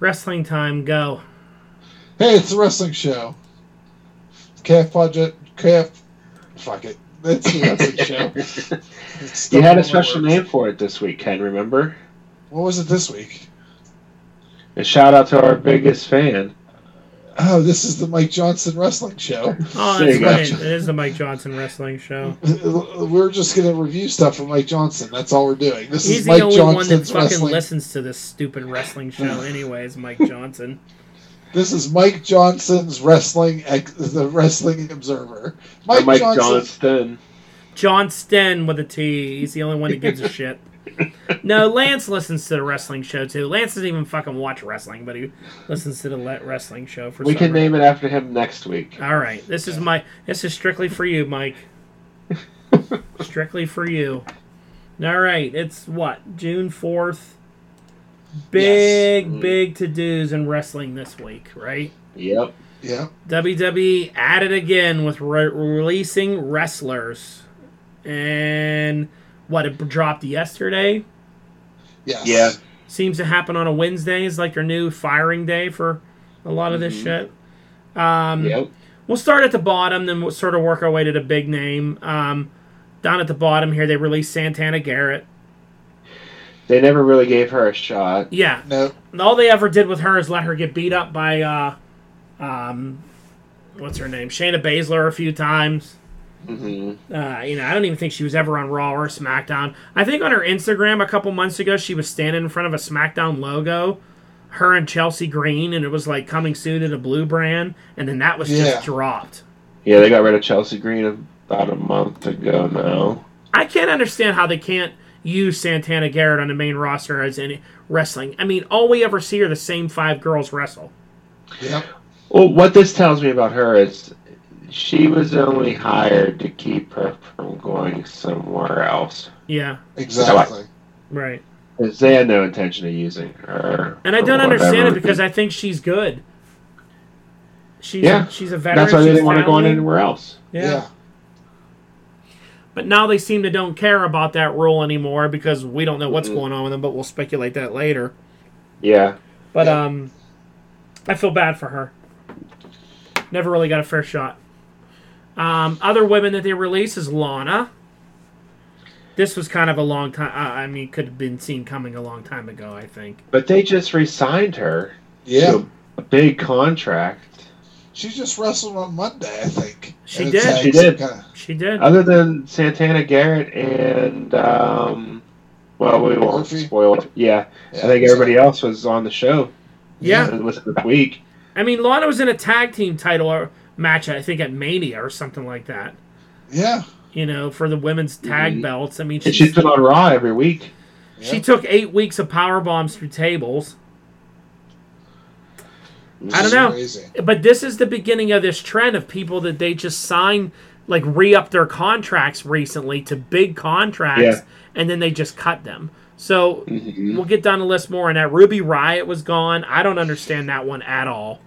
Wrestling time, go. Hey, it's a wrestling show. KF Project, KF. Fuck it. It's a wrestling show. It's You had a stuff on my special words. name for it this week, Ken. Remember? What was it this week? A shout out to our biggest fan. Oh, this is the Mike Johnson wrestling show. Oh, There that's right. It is the Mike Johnson wrestling show. We're just gonna review stuff from Mike Johnson. That's all we're doing. This He's is the Mike only one that fucking wrestling. listens to this stupid wrestling show, anyways. Mike Johnson. This is Mike Johnson's wrestling, ex- the Wrestling Observer. Mike, Mike Johnson. Johnston. John Sten with a T. He's the only one that gives a shit. No, Lance listens to the wrestling show too. Lance doesn't even fucking watch wrestling, but he listens to the le- wrestling show for We some can reason. name it after him next week. All right, this is my. This is strictly for you, Mike. strictly for you. All right, it's what June fourth. Big, Yes. big to dos in wrestling this week, right? Yep. Yeah. WWE at it again with re- releasing wrestlers, and what it dropped yesterday Yes. Yeah. seems to happen on a Wednesday is like their new firing day for a lot of this Mhm. shit. Um, Yep. We'll start at the bottom, then we'll sort of work our way to the big name. Um, down at the bottom here, they released Santana Garrett. They never really gave her a shot. Yeah, No. all they ever did with her is let her get beat up by, uh, um, what's her name, Shayna Baszler a few times. Hmm Uh, you know, I don't even think she was ever on Raw or SmackDown. I think on her Instagram a couple months ago, she was standing in front of a SmackDown logo, her and Chelsea Green, and it was like coming soon to the blue brand, and then that was Yeah. just dropped. Yeah, they got rid of Chelsea Green about a month ago now. I can't understand how they can't use Santana Garrett on the main roster as any wrestling. I mean, all we ever see are the same five girls wrestle. Yep. Well, what this tells me about her is she was only hired to keep her from going somewhere else. Yeah, Exactly. right. 'Cause they had no intention of using her. And I don't understand it because I think she's good. She's Yeah, she's a veteran. That's why they didn't want to go on anywhere else. Yeah. Yeah. But now they seem to don't care about that rule anymore because we don't know what's Mhm. going on with them, but we'll speculate that later. Yeah. But Yeah. um I feel bad for her. Never really got a fair shot. Um, other women that they release is Lana. This was kind of a long time. Uh, I mean, could have been seen coming a long time ago. I think. But they just re-signed her Yeah. to a big contract. She just wrestled on Monday, I think. She did. tagged She did. kinda- She did. Other than Santana Garrett and um, well, we won't Murphy? spoil it. Yeah, yeah, I think so- everybody else was on the show. Yeah. within the week. I mean, Lana was in a tag team title or- match. I think at Mania or something like that. Yeah. You know, for the women's tag Mhm. belts. I mean, And she's, she's been on Raw every week. she yeah. took eight weeks of power bombs through tables. I don't know. Crazy. But this is the beginning of this trend of people that they just sign, like re up their contracts recently to big contracts, Yeah. and then they just cut them. So Mhm. we'll get down the list more And that. Ruby Riot was gone. I don't understand that one at all.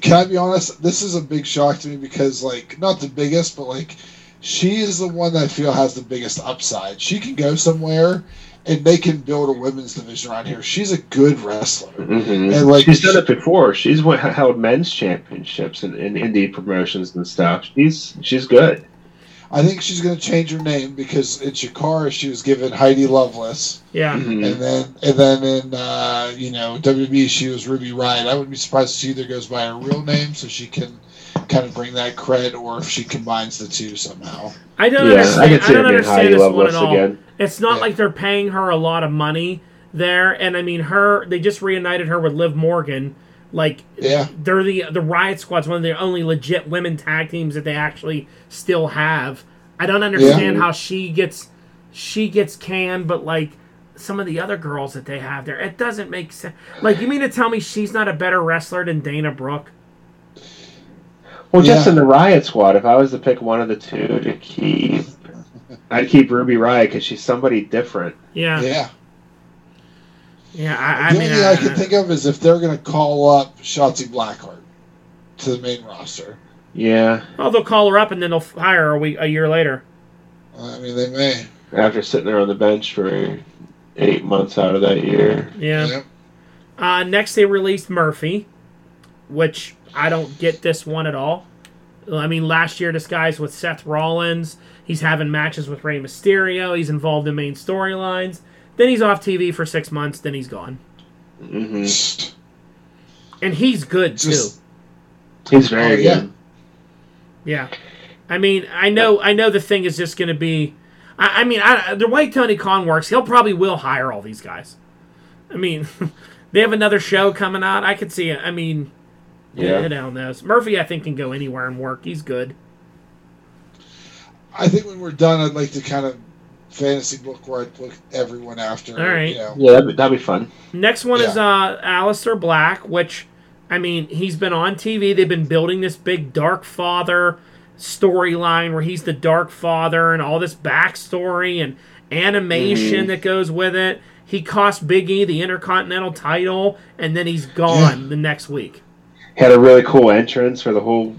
Can I be honest? This is a big shock to me because, like, not the biggest, but like, she is the one that I feel has the biggest upside. She can go somewhere, and they can build a women's division around here. She's a good wrestler. Mhm. And, like, she's done it before. She's held men's championships in, in indie promotions and stuff. She's she's good. I think she's going to change her name because in Chikara she was given Heidi Lovelace, Yeah. Mhm. and then and then in uh, you know WWE she was Ruby Riot. I wouldn't be surprised if she either goes by her real name so she can kind of bring that cred, or if she combines the two somehow. I don't Yeah, I understand. can I, don't being understand Heidi this one at all. again. It's not Yeah. like they're paying her a lot of money there, and I mean her. They just reunited her with Liv Morgan. Like Yeah. they're the the Riot Squad's one of the only legit women tag teams that they actually still have. I don't understand Yeah. how she gets she gets canned, but like some of the other girls that they have there, it doesn't make sense. Like you mean to tell me she's not a better wrestler than Dana Brooke? Well, just Yeah. in the Riot Squad, if I was to pick one of the two to keep, I'd keep Ruby Riot because she's somebody different. Yeah, yeah. Yeah. I, I the mean, only thing I, I can think of is if they're going to call up Shotzi Blackheart to the main roster. Yeah, oh, they'll call her up and then they'll hire her a week a year later. I mean, they may. after sitting there on the bench for eight months out of that year. Yeah. Yeah. Uh, next, they released Murphy, which I don't get this one at all. I mean, last year this guy's with Seth Rollins. He's having matches with Rey Mysterio. He's involved in main storylines. Then he's off TV for six months. Then he's gone, Mm-hmm. and he's good Just- too. He's very Oh, yeah. good. Yeah, I mean, I know, I know the thing is just going to be. I, I mean, I, the way Tony Khan works, he'll probably will hire all these guys. I mean, they have another show coming out. I could see it. I mean, yeah, Yeah. hell knows. Murphy, I think, can go anywhere and work. He's good. I think when we're done, I'd like to kind of fantasy book where I'd look everyone after. All right. You know. Yeah, that'd be, that'd be fun. Next one is uh, Aleister Black, which, I mean, he's been on TV. They've been building this big Dark Father storyline where he's the Dark Father and all this backstory and animation Mhm. that goes with it. He cost Big E the Intercontinental title, and then he's gone Yeah. the next week. Had a really cool entrance for the whole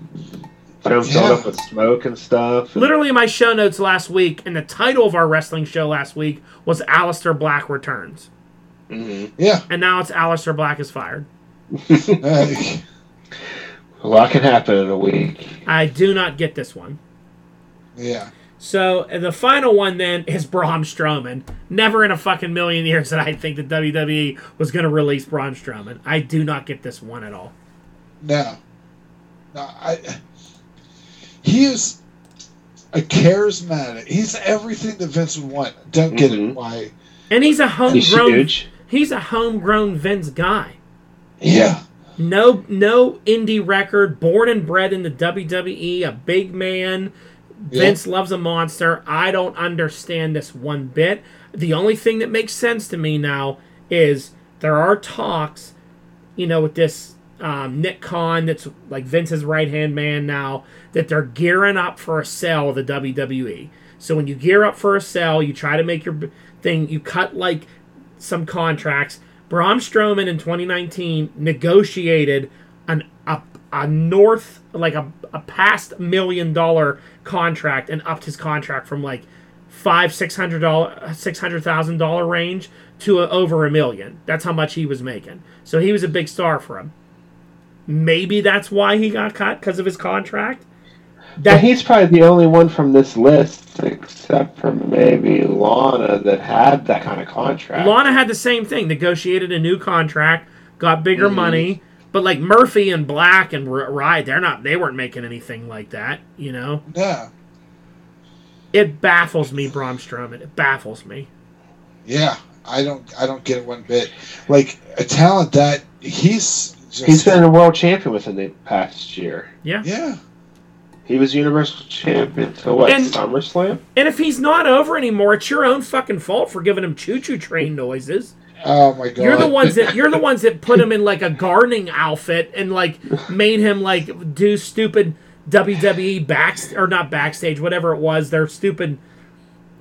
film filled Yeah. up with smoke and stuff. Literally, my show notes last week, and the title of our wrestling show last week was Aleister Black Returns. hmm Yeah. And now it's Aleister Black is fired. Uh, A lot can happen in a week. I do not get this one. yeah. So the final one then is Braun Strowman. Never in a fucking million years that I think that WWE was going to release Braun Strowman. I do not get this one at all. No. No, I. He is a charismatic. He's everything that Vince would want. Don't get Mhm. it why. And he's a homegrown. He's huge. He's a homegrown Vince guy. Yeah. No, no indie record. Born and bred in the WWE. A big man. Yeah. Vince loves a monster. I don't understand this one bit. The only thing that makes sense to me now is there are talks, you know, with this um, Nick Khan that's like Vince's right hand man now, that they're gearing up for a sale of the WWE. So when you gear up for a sale, you try to make your thing, you cut like some contracts. Braun Strowman in 2019 negotiated an a, a north like a, a past million dollar contract and upped his contract from like five six hundred dollar six hundred thousand dollar range to a, over a million. That's how much he was making. So he was a big star for him. Maybe that's why he got cut because of his contract. But That he's probably the only one from this list, except for maybe Lana, that had that kind of contract. Lana had the same thing. Negotiated a new contract, got bigger Mhm. money, but like Murphy and Black and R- Riot, they're not. They weren't making anything like that. You know, Yeah. it baffles me, Braun Strowman. It baffles me. Yeah. I don't. I don't get it one bit. Like a talent that he's. Just, He's been a world champion within the past year. Yeah. Yeah. He was Universal Champion till what? And- SummerSlam? And if he's not over anymore, it's your own fucking fault for giving him choo-choo train noises. Oh my god. You're the ones that you're the ones that put him in like a gardening outfit and like made him like do stupid WWE back or not backstage, whatever it was. Their stupid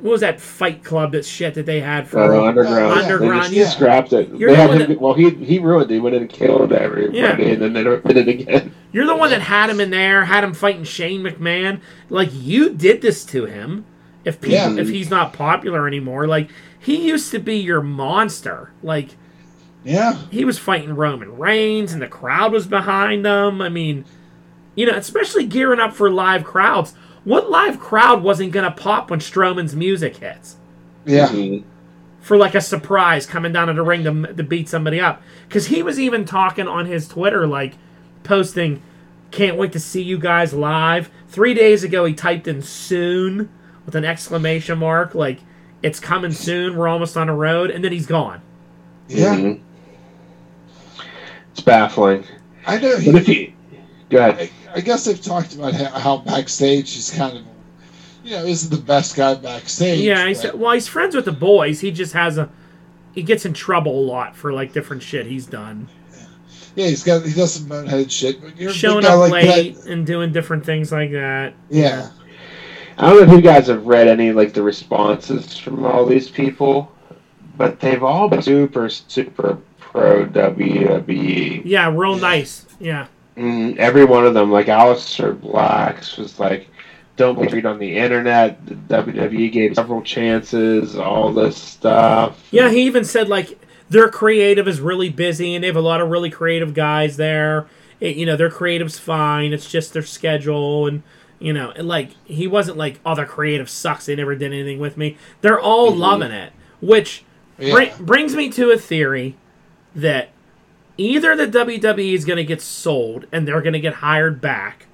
what was that Fight Club that shit that they had for Uh, underground. Underground, They just yeah. scrapped it. You're they the had him, that- well, he he ruined it. He went in and killed everybody, Yeah. and then they did it again. You're the one that had him in there, had him fighting Shane McMahon. Like you did this to him. If people, Yeah. if he's not popular anymore, like he used to be your monster. Like Yeah. he was fighting Roman Reigns, and the crowd was behind them. I mean, you know, especially gearing up for live crowds. What live crowd wasn't gonna pop when Strowman's music hits? Yeah. Mhm. for like a surprise coming down to the ring to, to beat somebody up. Because he was even talking on his Twitter, like posting, "Can't wait to see you guys live." Three days ago, he typed in "soon" with an exclamation mark, like it's coming soon. We're almost on the road, and then he's gone. Yeah. Mhm. It's baffling. I know. But He, if you go ahead, I, I guess they've talked about how, how backstage he's kind of, you know, isn't the best guy backstage. Yeah, he's, but- well, he's friends with the boys. He just has a, he gets in trouble a lot for like different shit he's done, yeah, he's got he does some boneheaded shit. But you're showing guy up like late that. and doing different things like that. Yeah. I don't know if you guys have read any like the responses from all these people, but they've all been super super pro WWE. Yeah, real nice. Yeah. Mm, every one of them, like Aleister Blacks, was like, "Don't be read on the internet." The WWE gave several chances, all this stuff. Yeah, he even said like their creative is really busy and they have a lot of really creative guys there. It, you know, their creative's fine. It's just their schedule and you know, and like he wasn't like, oh, their creative sucks. They never did anything with me. They're all mm-hmm. loving it, which Yeah. bring, brings me to a theory that either the WWE is going to get sold and they're going to get hired back.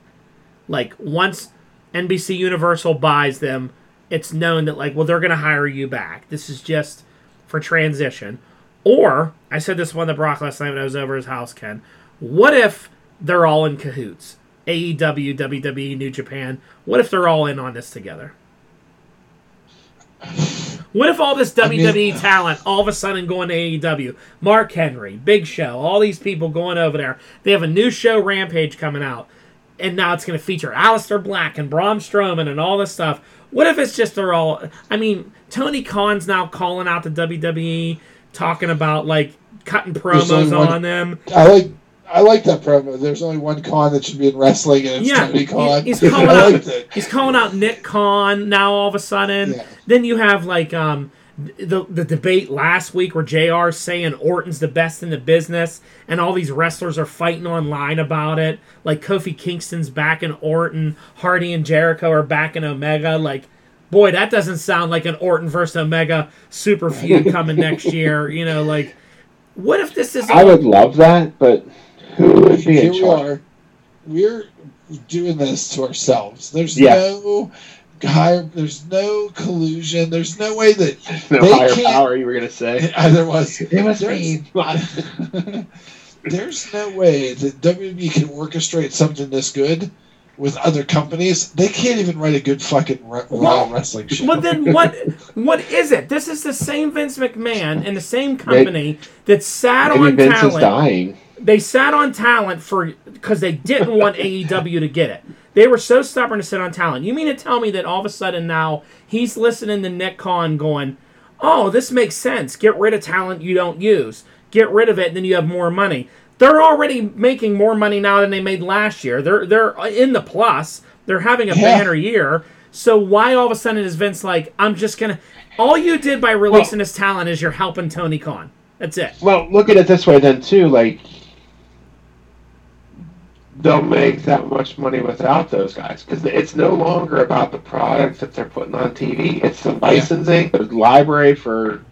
Like once NBC Universal buys them, it's known that like, well, they're going to hire you back. This is just for transition. Or I said this one to Brock last night when I was over his house, Ken. What if they're all in cahoots? AEW, WWE, New Japan. What if they're all in on this together? What if all this WWE mean- talent all of a sudden going to AEW? Mark Henry, Big Show, all these people going over there. They have a new show, Rampage, coming out. And now it's going to feature Aleister Black and Braun Strowman and all this stuff. What if it's just they're all. I mean, Tony Khan's now calling out the WWE, talking about, like, cutting promos one- on them. I like I like that promo. There's only one con that should be in wrestling, and it's Yeah, Tony Khan. he's calling out- He's calling out Nick Khan now all of a sudden. Yeah. Then you have like um the the debate last week where JR saying Orton's the best in the business and all these wrestlers are fighting online about it. Like Kofi Kingston's back in Orton, Hardy and Jericho are back in Omega. Like boy, that doesn't sound like an Orton versus Omega super feud coming next year. You know, like what if this is I would love that, but who would be Here in we are. We're doing this to ourselves. There's Yeah. no higher. There's no collusion. There's no way that No They higher can't- power, you were gonna say. either was. It was There's- me. There's no way that WWE can orchestrate something this good with other companies. They can't even write a good fucking re- Well, wrestling show. Well, then what? What is it? This is the same Vince McMahon and the same company that sat Maybe on Vince is talent. dying. They sat on talent for because they didn't want AEW to get it. They were so stubborn to sit on talent. You mean to tell me that all of a sudden now he's listening to Nick Khan going, "Oh, this makes sense. Get rid of talent you don't use. Get rid of it, and then you have more money." They're already making more money now than they made last year. They're they're in the plus. They're having a Yeah. banner year. So why all of a sudden is Vince like, I'm just gonna? All you did by releasing this talent is you're helping Tony Khan. That's it. Well, look at it this way then too. Like they'll make that much money without those guys because it's no longer about the product that they're putting on TV. It's the licensing, the library for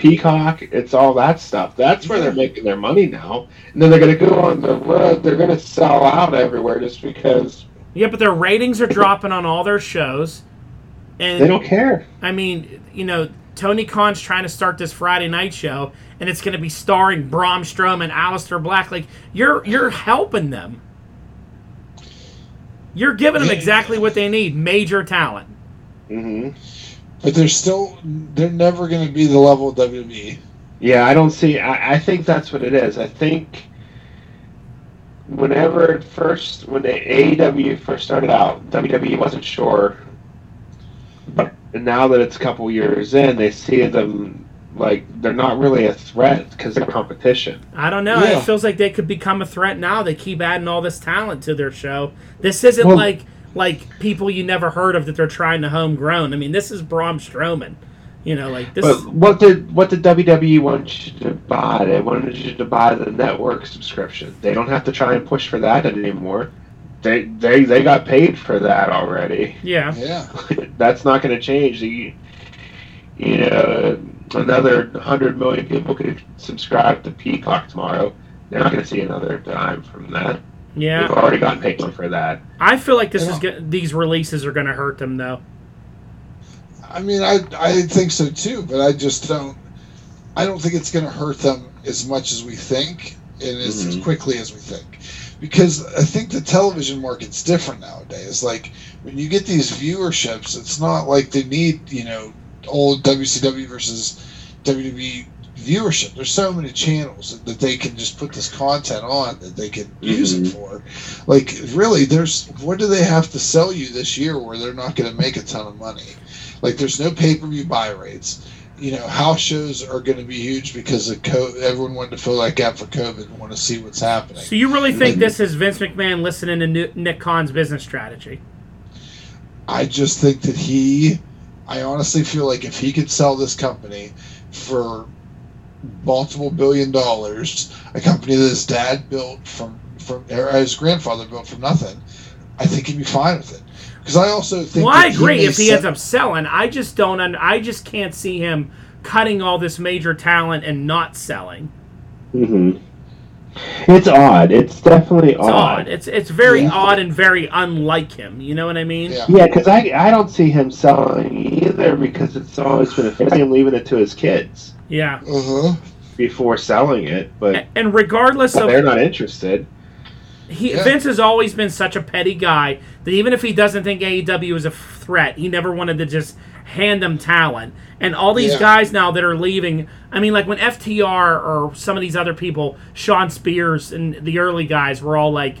Peacock. It's all that stuff. That's where they're making their money now. And then they're going to go on the road. They're going to sell out everywhere just because Yeah, but their ratings are dropping on all their shows, and they don't care. I mean, you know, Tony Khan's trying to start this Friday night show, and it's going to be starring Braun Strowman, Aleister Black. Like you're you're helping them. You're giving them exactly what they need: major talent. hmm but they're still. They're never going to be the level of. WWE. Yeah, I don't see. I, I think that's what it is. I think whenever it first, when the AEW first started out, WWE wasn't sure. But now that it's a couple years in, they see them like they're not really a threat because they're competition. I don't know. Yeah. It feels like they could become a threat now. They keep adding all this talent to their show. This isn't Well- like like people you never heard of that they're trying to homegrown. I mean, this is Braun Strowman. You know, like this. But what did what did WWE want you to buy? They wanted you to buy the network subscription. They don't have to try and push for that anymore. They they they got paid for that already. yeah. Yeah. that's not going to change. The, you know, another 100 million people could subscribe to Peacock tomorrow. They're not going to see another dime from that. Yeah. They've already gotten paid for that. I feel like this is Yeah. go- these releases are going to hurt them though. I mean, I I think so too, but I just don't. I don't think it's going to hurt them as much as we think, and as, as Mhm. quickly as we think, because I think the television market's different nowadays. Like when you get these viewerships, it's not like they need you know old WCW versus WWE viewership. There's so many channels that they can just put this content on that they can use it Mhm. for. Like really, there's what do they have to sell you this year where they're not going to make a ton of money? Like there's no pay per view buy rates. You know, house shows are going to be huge because of co- everyone wanted to fill that gap for COVID and want to see what's happening. So you really think this is Vince McMahon listening to Nick Khan's business strategy? I just think that he, I honestly feel like if he could sell this company for multiple billion dollars, a company that his dad built from from or his grandfather built from nothing, I think he'd be fine with it. Because I also think. Well, I agree may if he set- ends up selling. I just don't. Un- I just can't see him cutting all this major talent and not selling. hmm It's odd. It's definitely It's odd. odd. It's it's very Yeah. odd and very unlike him. You know what I mean? Yeah. Yeah, because I I don't see him selling either because it's always been a thing. Him leaving it to his kids Yeah. Uh huh. before selling it, but And regardless but of they're not interested. he, Yeah. Vince has always been such a petty guy that even if he doesn't think AEW is a threat, he never wanted to just hand them talent. And all these Yeah. guys now that are leaving, I mean, like when FTR or some of these other people, Shawn Spears and the early guys were all like,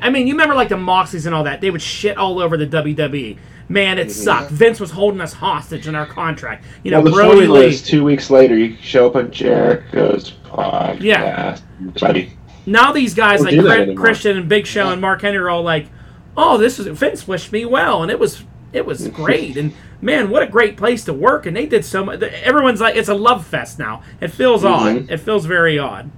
I mean, you remember like the Moxies and all that? They would shit all over the WWE. Man, it mhm. sucked. Vince was holding us hostage in our contract. You know, well, the Brody funny Lee. was two weeks later, you show up on Jericho's podcast. Yeah. Buddy. Now these guys Don't like do that Chri- anymore. Christian and Big Show and Mark Henry are all like, "Oh, this is Vince wished me well, and it was it was great, and man, what a great place to work." And they did so much. Everyone's like, it's a love fest now. It feels Mhm. odd. It feels very odd,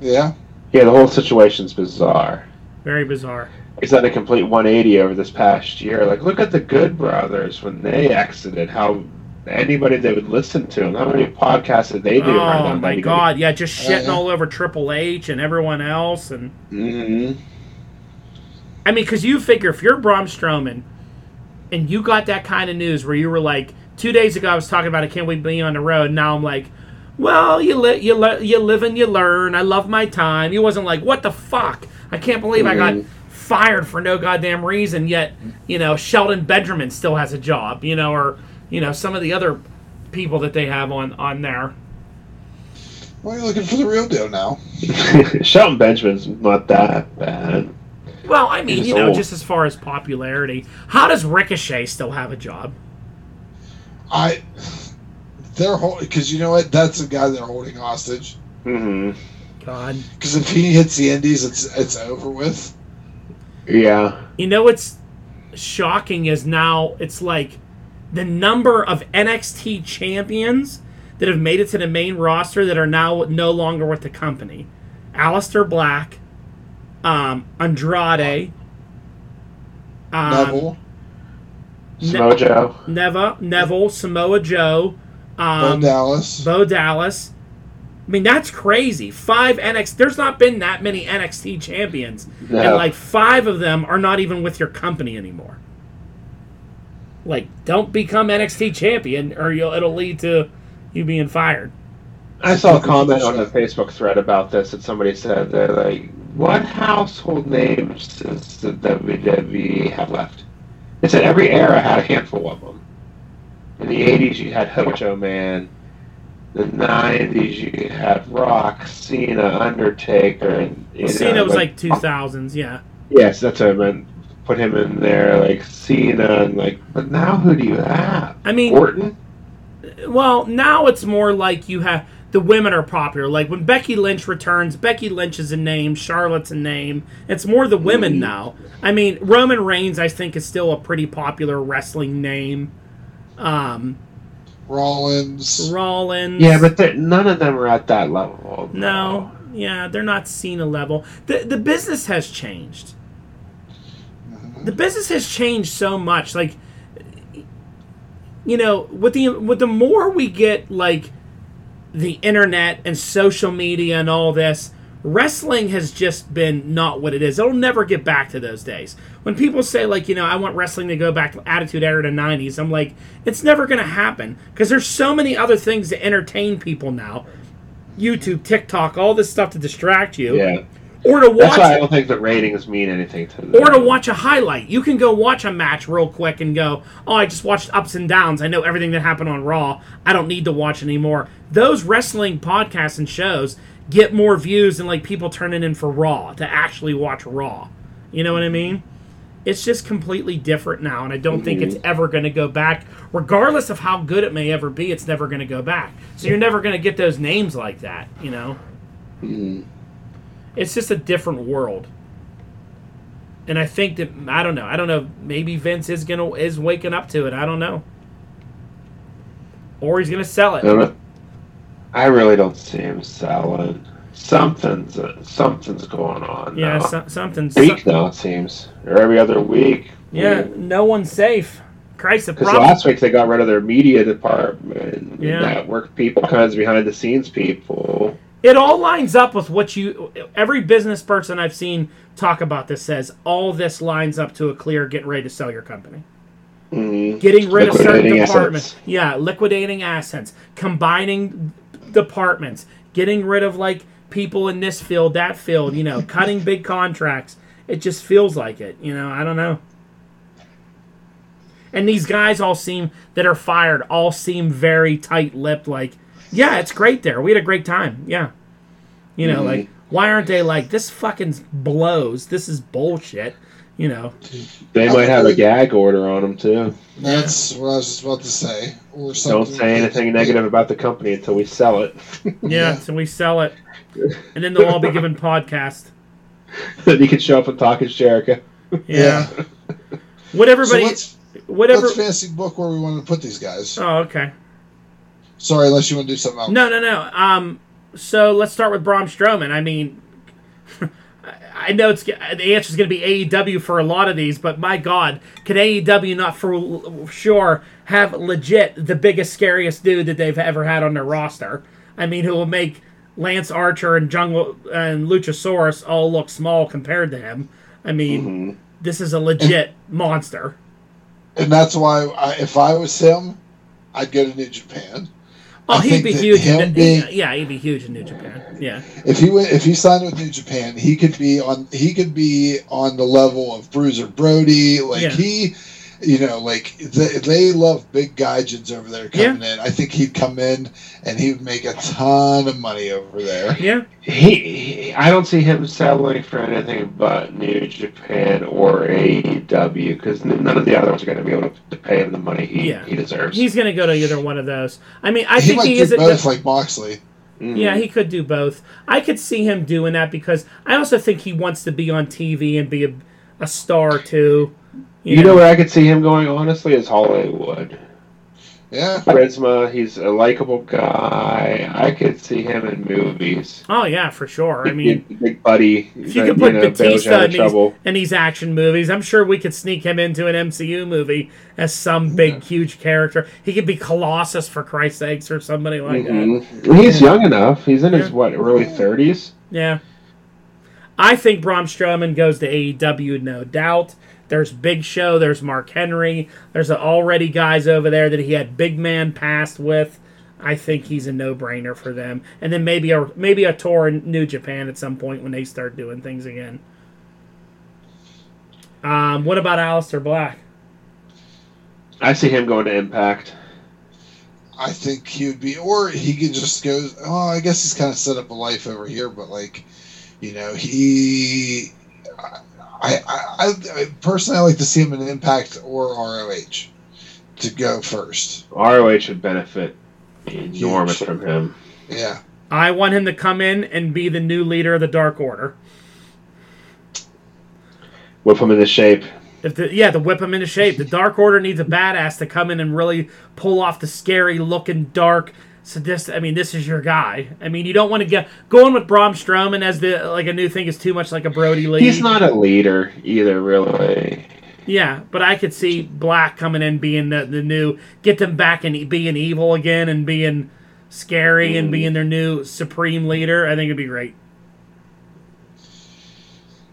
Yeah. Yeah, the whole situation's bizarre. very bizarre. He's done a complete 180 over this past year. Like, look at the Good Brothers when they exited. How anybody they would listen to, and how many podcasts did they do? Oh my god, yeah, just Uh, shitting yeah. all over Triple H and everyone else, and hmm I mean, because you figure if you're Braun Strowman and you got that kind of news where you were like, two days ago I was talking about I can't wait to be on the road. Now I'm like, well, you li- you li- you live and you learn. I love my time. You wasn't like, what the fuck? I can't believe I got Mhm. fired for no goddamn reason. Yet, you know, Shelton Benjamin still has a job. You know, or you know, some of the other people that they have on on there. Well, you're looking for the real deal now. Shelton Benjamin's not that bad. Well, I mean, you know, old. just as far as popularity, how does Ricochet still have a job? I. They're holding because you know what? That's the guy they're holding hostage. Mm-hmm. God. Because if he hits the Indies, it's it's over with. Yeah. You know what's shocking is now it's like the number of NXT champions that have made it to the main roster that are now no longer with the company. Aleister Black, um, Andrade, um, Neville, Ne- Mojo. Neva, Neville, Samoa Joe, Bo um, Dallas. Bo Dallas. I mean, that's crazy. Five NXT. There's not been that many NXT champions, No. and like five of them are not even with your company anymore. Like, don't become NXT champion, or you'll it'll lead to you being fired. I saw a comment on the Facebook thread about this that somebody said they're like, "What household names does the WWE have left?" They said every era had a handful of them. In the '80s, you had Hojo Man. The '90s, you had Rock, Cena, Undertaker, and you know, Cena was like two thousands, yeah. yes, that's what I meant. Put him in there, like Cena, and like. But now, who do you have? I mean, Orton. well, now it's more like you have the women are popular. Like when Becky Lynch returns, Becky Lynch is a name, Charlotte's a name. It's more the women Mhm. now. I mean, Roman Reigns, I think, is still a pretty popular wrestling name. Um, Rollins. Rollins. Yeah, but none of them are at that level. no, yeah, they're not Cena level. the The business has changed. The business has changed so much. Like, you know, with the with the more we get like the internet and social media and all this, wrestling has just been not what it is. It'll never get back to those days. When people say like, you know, I want wrestling to go back to Attitude Era to '90s, I'm like, it's never going to happen because there's so many other things to entertain people now. YouTube, TikTok, all this stuff to distract you, Yeah, or to that's watch why I don't think the ratings mean anything to them. or to watch a highlight. You can go watch a match real quick and go, "Oh, I just watched ups and downs. I know everything that happened on Raw. I don't need to watch anymore." Those wrestling podcasts and shows get more views than like people turning in for Raw to actually watch Raw. You know what I mean? It's just completely different now, and I don't think it's ever going to go back. Regardless of how good it may ever be, it's never going to go back. So you're never going to get those names like that. You know? Mhm. It's just a different world. And I think that I don't know. I don't know. Maybe Vince is gonna is waking up to it. I don't know. Or he's gonna sell it. I really don't see him selling. Something's uh, something's going on. Yeah, now. so, something's. week now it seems, or every other week. yeah, no one's safe. Christ, the Because last week they got rid of their media department, Yeah. network people, kinds of behind the scenes people. It all lines up with what you. Every business person I've seen talk about this says all this lines up to a clear getting ready to sell your company. Mm. Getting rid of certain departments. assets. Yeah, liquidating assets, combining departments, getting rid of like people in this field, that field, you know, cutting big contracts. It just feels like it, you know, I don't know. And these guys all seem that are fired all seem very tight-lipped like, yeah, it's great there. We had a great time. Yeah. You know, Mhm. like why aren't they like this fucking blows. This is bullshit, you know. They might have a gag order on them too. That's what I was just about to say. Or something. Don't say anything negative about the company until we sell it. Yeah, Yeah. so we sell it, and then they'll all be given podcast. then you can show up and talk as Jericho. Yeah. Yeah. What everybody, let's, whatever. let's fancy book where we want to put these guys. Oh, okay. Sorry, unless you want to do something else. No, no, no. Um, so let's start with Braun Strowman. I mean, I know it's the answer is going to be AEW for a lot of these, but my God, can AEW not for sure have legit the biggest, scariest dude that they've ever had on their roster? I mean, who will make Lance Archer and Jungle and Luchasaurus all look small compared to him? I mean, hmm this is a legit monster. And that's why, I, if I was him, I'd go to New Japan. Oh, I he'd be huge. him in, being- yeah, he'd be huge in New Japan. Yeah. If he went, if he signed with New Japan, he could be on. He could be on the level of Bruiser Brody. Like Yeah. he, you know, like they, they love big gaijins over there coming in. I think he'd come in and he would make a ton of money over there. Yeah. He, he, I don't see him settling for anything but New Japan or AEW because none of the other ones are going to be able to, to pay him the money he, Yeah. he deserves. He's going to go to either one of those. I mean, I he think might he do is. a- both, like Moxley. Mhm. Yeah, he could do both. I could see him doing that because I also think he wants to be on TV and be a, a star too. You know where I could see him going, honestly, is Hollywood. Yeah, Charisma, he's a likable guy. I could see him in movies. Oh yeah, for sure. I mean, Big, big buddy. if you could put know, bails Batista out in these, in these action movies, I'm sure we could sneak him into an MCU movie as some big, huge character. He could be Colossus for Christ's sakes, or somebody like that. Mhm. He's young enough. He's in his what early thirties. Yeah. I think Braun Strowman goes to AEW, no doubt. There's Big Show, there's Mark Henry, there's already guys over there that he had big man passed with. I think he's a no-brainer for them. And then maybe a maybe a tour in New Japan at some point when they start doing things again. Um, what about Aleister Black? I see him going to Impact. I think he would be, or he could just go. Oh, I guess he's kind of set up a life over here, but like, you know, he. I, I, I personally I like to see him in Impact or ROH to go first. ROH would benefit enormous Huge. from him. Yeah, I want him to come in and be the new leader of the Dark Order. Whip him into shape. If the, yeah, to whip him into shape. The Dark Order needs a badass to come in and really pull off the scary looking dark. So this, I mean, this is your guy. I mean, you don't want to get going with Braun Strowman as the like a new thing is too much like a Brody Lee. He's not a leader either, really. Yeah, but I could see Black coming in being the, the new get them back and being evil again and being scary and being their new supreme leader. I think it'd be great.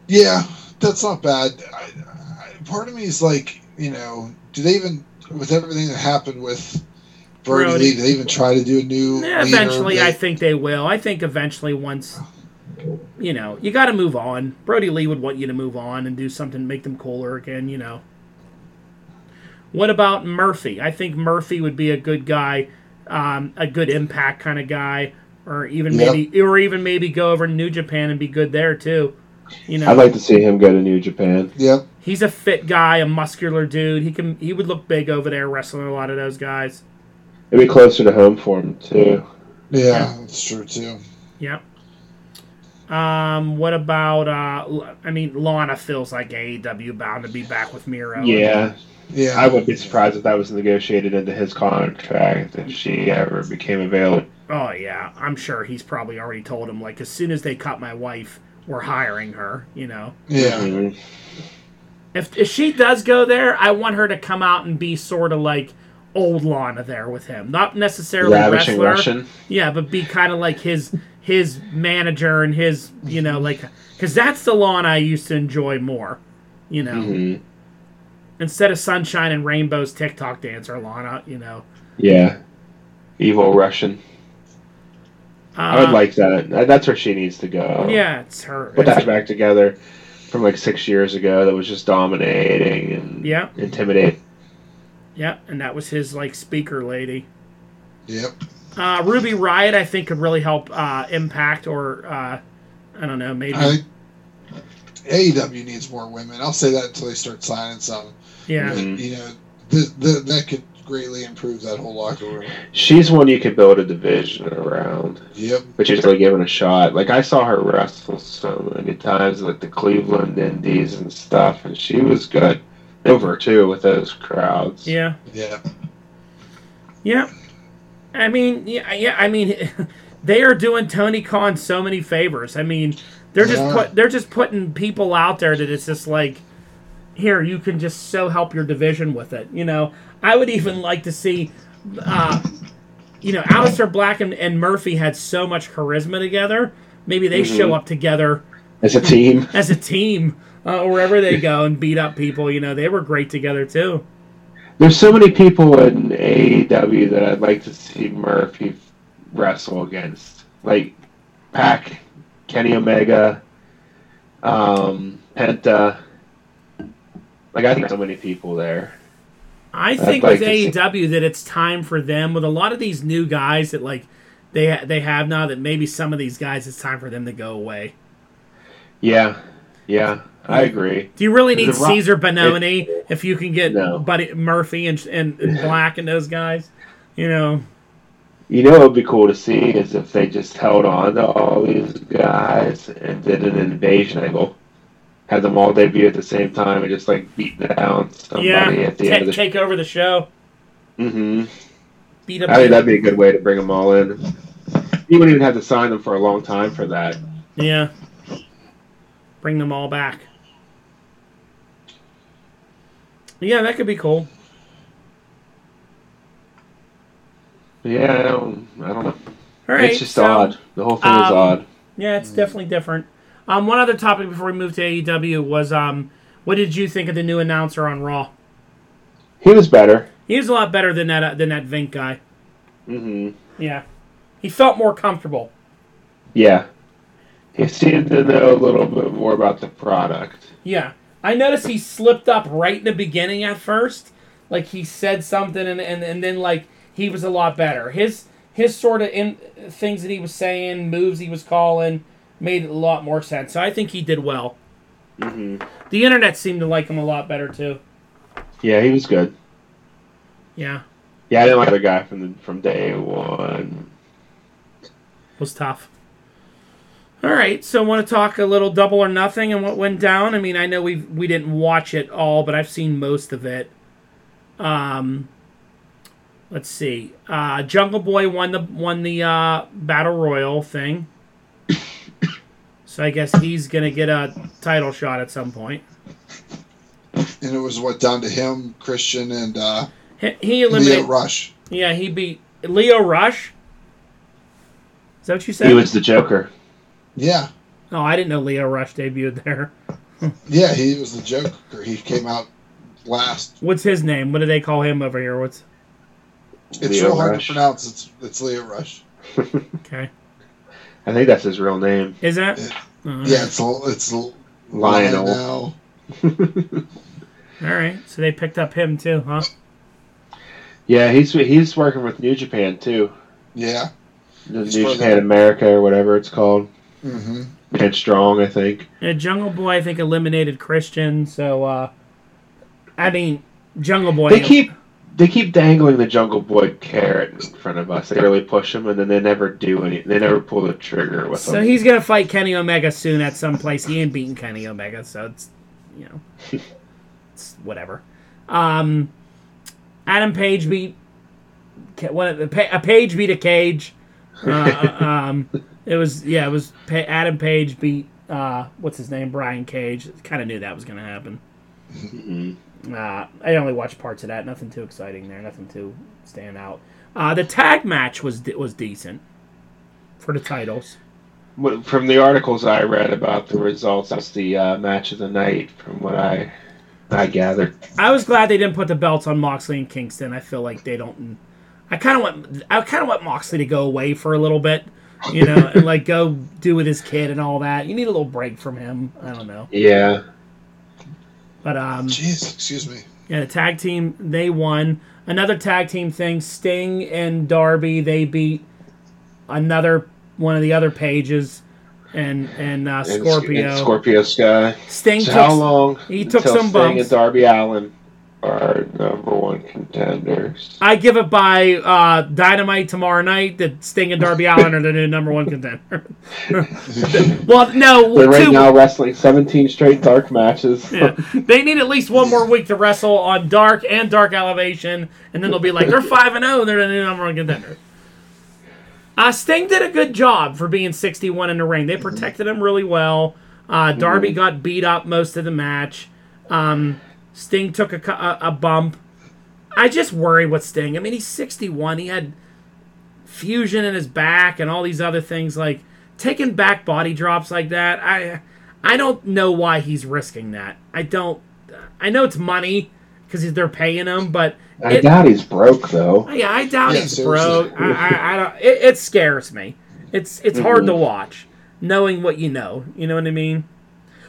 yeah, that's not bad. I, I, part of me is like, you know, do they even with everything that happened with Brody, Brody. They even try to do a new? Yeah, leader? eventually, They- I think they will. I think eventually, once you know, you got to move on. Brody Lee would want you to move on and do something, make them cooler again. You know. What about Murphy? I think Murphy would be a good guy, um, a good impact kind of guy, or even Yeah. maybe, or even maybe go over to New Japan and be good there too. You know, I'd like to see him go to New Japan. Yep. he's a fit guy, a muscular dude. He can, he would look big over there wrestling a lot of those guys. It'd be closer to home for him too. Yeah, Yeah. that's true too. Yep. Um, what about uh L- I mean Lana feels like AEW bound to be back with Miro. Yeah, Yeah, I wouldn't be surprised if that was negotiated into his contract if she ever became available. Oh yeah, I'm sure he's probably already told him like as soon as they cut my wife, we're hiring her. You know, Yeah. Mhm. if if she does go there, I want her to come out and be sort of like old Lana there with him, not necessarily Ravishing wrestler. Russian. Yeah, but be kind of like his his manager and his you know like because that's the Lana I used to enjoy more. You know, Mhm. instead of sunshine and rainbows, TikTok dancer Lana. You know, Yeah. Evil Russian. I would Uh, like that. That- That's where she needs to go. Yeah, it's her. Put it's- that back together from like six years ago that was just dominating and Yeah, intimidating. Yeah, and that was his like speaker lady. Yep. Uh, Ruby Riot, I think, could really help uh, Impact or uh, I don't know, maybe. I AEW needs more women. I'll say that until they start signing some. yeah, But, Mhm. you know, th- th- that could greatly improve that whole locker room. She's one you could build a division around, Yep. but she's really given a shot. Like I saw her wrestle so many times, like the Cleveland Indies and stuff, and she was good over too with those crowds. yeah, Yeah. yeah. I mean, yeah, yeah. I mean, they are doing Tony Khan so many favors. I mean, they're just Yeah. put they're just putting people out there that it's just like, here you can just so help your division with it. You know, I would even like to see. Uh, you know, Aleister Black and, and Murphy had so much charisma together. Maybe they Mhm. show up together As a team, as a team uh, wherever they go and beat up people. You know, they were great together too. there's so many people in AEW that I'd like to see Murphy wrestle against, like Pac, Kenny Omega, um, Penta. Like I think so many people there. I think like with AEW that it's time for them with a lot of these new guys that like they they have now that maybe some of these guys it's time for them to go away. Yeah, yeah, I agree. Do you really need Rock- Cesar Bononi if you can get No. Buddy Murphy and, and Black and those guys? You know, You know what would be cool to see is if they just held on to all these guys and did an invasion angle. Had them all debut at the same time and just like beat down somebody yeah, at the ta- end of the take over the show, Mm-hmm. beat up. I think that'd be a good way to bring them all in. You wouldn't even have to sign them for a long time for that. yeah, bring them all back. Yeah, that could be cool. Yeah, I don't, I don't know. All right, it's just so- odd. The whole thing is um, odd. Yeah, it's definitely different. Um, one other topic before we move to AEW was um, what did you think of the new announcer on Raw? He was better. He was a lot better than that uh, than that Virk guy. hmm Yeah, he felt more comfortable. Yeah. He seemed to know a little bit more about the product. Yeah, I noticed he slipped up right in the beginning at first. Like he said something and and, and then like he was a lot better. His his sort of in things that he was saying, moves he was calling, made a lot more sense. So I think he did well. hmm The internet seemed to like him a lot better too. Yeah, he was good. Yeah, Yeah, I didn't like the guy from the, from day one. was tough. All right, so I want to talk a little double or nothing and what went down. I mean, I know we we didn't watch it all, but I've seen most of it. Um, let's see. Uh, Jungle Boy won the won the uh, battle royal thing, so I guess he's gonna get a title shot at some point. And it was what down to him, Christian, and uh, He, he Lio eliminated. Rush. Yeah, he beat Lio Rush. Is that what you said? He was the Joker. Yeah, Oh, I didn't know Lio Rush debuted there. yeah, he was the Joker. He came out last. What's his name? What do they call him over here? What's It's Lio real hard Rush. to pronounce. It's it's Lio Rush. okay? I think that's his real name. Is that? Yeah. Uh, Yeah, it's it's Lionel. Lionel. All right. So they picked up him too, huh? yeah, he's he's working with New Japan too. Yeah. The He's New Japan America or whatever it's called. Hmm And Strong, I think. Yeah, Jungle Boy, I think eliminated Christian. So, uh, I mean, Jungle Boy. They keep they keep dangling the Jungle Boy carrot in front of us. They really push him, and then they never do any. They never pull the trigger with So him. he's gonna fight Kenny Omega soon at some place. He ain't beating Kenny Omega, so it's you know, it's whatever. Um, Adam Page beat Ca- what? A a Page beat a Cage. Uh, um, it was yeah, it was pa- Adam Page beat uh, what's his name, Brian Cage. Kind of knew that was going to happen. Mhm. Uh, I only watched parts of that. Nothing too exciting there. Nothing too stand out. Uh, the tag match was was decent for the titles. From the articles I read about the results, that's the uh, match of the night. From what I I gathered. I was glad they didn't put the belts on Moxley and Kingston. I feel like they don't. I kind of want. I kind of want Moxley to go away for a little bit, you know, and like go do with his kid and all that. You need a little break from him. I don't know, Yeah. but um, Jeez, excuse me. yeah, the tag team they won. Another tag team thing. Sting and Darby they beat another one of the other pages, and and uh, And- Scorpio. and Scorpio Sky. Sting So took how long? he took until some Sting bumps. and Darby Allin are number one contenders. I give it by uh, Dynamite tomorrow night that Sting and Darby Allin are the new number one contender. well, no, They're right two- now wrestling 17 straight dark matches. yeah. they need at least one more week to wrestle on Dark and Dark Elevation, and then they'll be like they're five and zero, and they're the new number one contender. Uh, Sting did a good job for being 61 in the ring. They protected him really well. Uh, Darby got beat up most of the match. Um, Sting took a, a, a bump. I just worry with Sting. I mean, he's 61. He had fusion in his back and all these other things. Like taking back body drops like that. I I don't know why he's risking that. I don't. I know it's money because they're paying him, but I it- doubt he's broke though. yeah, I doubt Yeah, he's seriously. broke. I, I, I don't. It, it scares me. It's it's hard Mhm. to watch, knowing what you know. You know what I mean?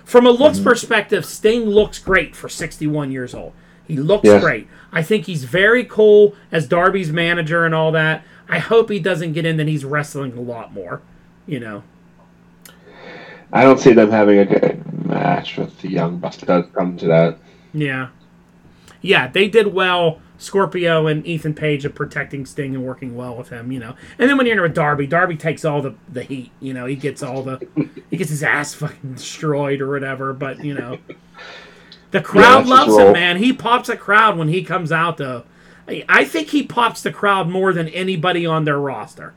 From a looks mm-hmm. perspective, Sting looks great for 61 years old. He looks Yeah. great. I think he's very cool as Darby's manager and all that. I hope he doesn't get in that he's wrestling a lot more. You know. I don't see them having a good match with the Young Bucks. Does come to that. Yeah. Yeah, they did well. Scorpio and Ethan Page of protecting Sting and working well with him, you know. And then when you're in with Darby, Darby takes all the, the heat, you know. He gets all the he gets his ass fucking destroyed or whatever, but you know. The crowd that's his loves him, man. He pops a crowd when he comes out though. I I think he pops the crowd more than anybody on their roster.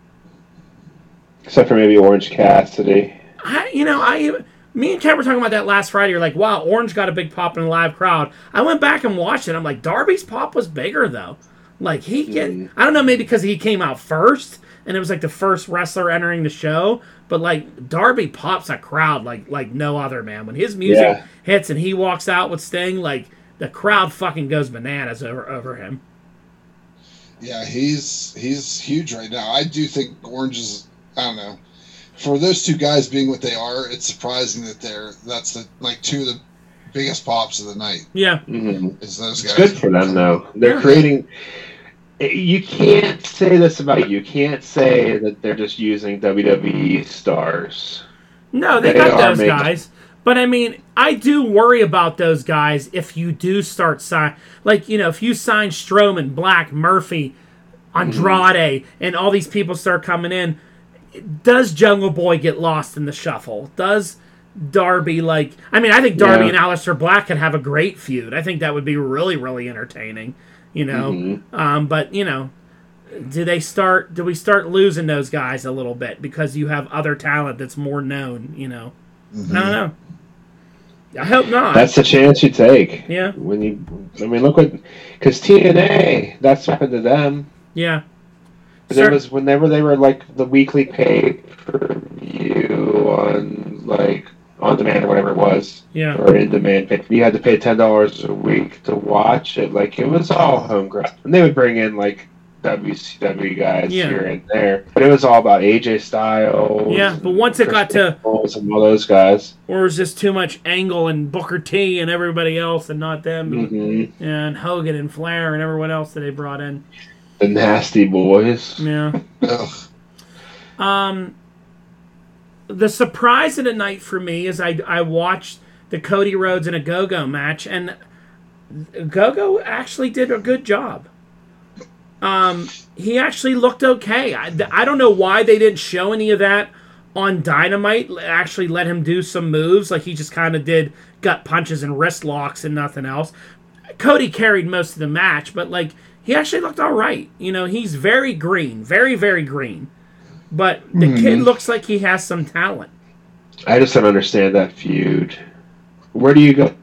Except for maybe Orange Cassidy. I, you know, I, me and Ken were talking about that last Friday. You're like, wow, Orange got a big pop in a live crowd. I went back and watched it. I'm like, Darby's pop was bigger though. Like he get, Mhm. I don't know, maybe because he came out first and it was like the first wrestler entering the show. But like Darby pops a crowd like like no other man. When his music Yeah. hits and he walks out with Sting, like the crowd fucking goes bananas over over him. Yeah, he's he's huge right now. I do think Orange is. I don't know. For those two guys being what they are, it's surprising that they're that's the like two of the biggest pops of the night. Yeah, hmm Is those It's guys? good for them though. They're Yeah. creating. You can't say this about you. You can't say that they're just using WWE stars. No, they, They got those making- guys. But I mean, I do worry about those guys if you do start sign like, you know, if you sign Strowman, Black, Murphy, Andrade, and all these people start coming in, does Jungle Boy get lost in the shuffle? Does Darby like I mean, I think Darby Yeah. and Aleister Black could have a great feud. I think that would be really, really entertaining. You know? Mhm. Um, but you know, do they start? Do we start losing those guys a little bit because you have other talent that's more known? You know, Mhm. I don't know. I hope not. That's the chance you take. yeah, When you, I mean, look what, because TNA, that's happened to them. yeah, There Cer- was whenever they were like the weekly pay per view on like on demand or whatever it was, yeah, or in demand. You had to pay ten dollars a week to watch it. Like it was all homegrown, and they would bring in like WCW guys Yeah. here and there, but it was all about AJ Styles. Yeah, but once it got to- and all those guys, or was this too much Angle and Booker T and everybody else and not them hmm and Hogan and Flair and everyone else that they brought in? The Nasty Boys. Yeah. Um, the surprise of the night for me is I I watched the Cody Rhodes and a Go Go match, and Go Go actually did a good job. Um, he actually looked okay. I, I don't know why they didn't show any of that on Dynamite. Actually, let him do some moves like he just kind of did gut punches and wrist locks and nothing else. Cody carried most of the match, but like he actually looked all right. You know, he's very green, very very green. But the kid Mhm. looks like he has some talent. I just don't understand that feud. Where do you go?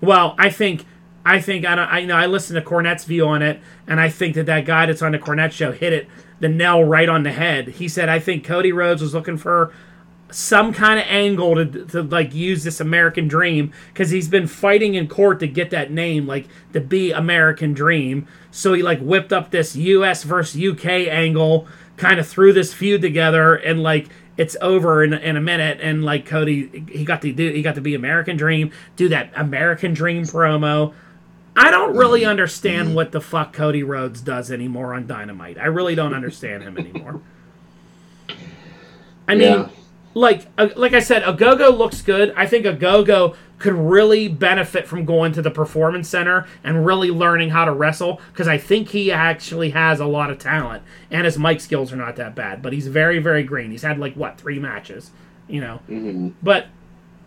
Well, I think, I think I don't. I you know I listened to Cornette's view on it, and I think that that guy that's on the Cornette show hit it the nail right on the head. He said, I think Cody Rhodes was looking for some kind of angle to, to like use this American Dream because he's been fighting in court to get that name, like to be American Dream. So he like whipped up this U.S. versus U.K. angle, kind of threw this feud together, and like it's over in, in a minute. And like Cody, he got to do, he got to be American Dream, do that American Dream promo. I don't really understand what the fuck Cody Rhodes does anymore on Dynamite. I really don't understand him anymore. I mean, Yeah. Like uh, like I said, Agogo looks good. I think Agogo could really benefit from going to the performance center and really learning how to wrestle because I think he actually has a lot of talent and his mic skills are not that bad. But he's very very green. He's had like what three matches, you know. hmm But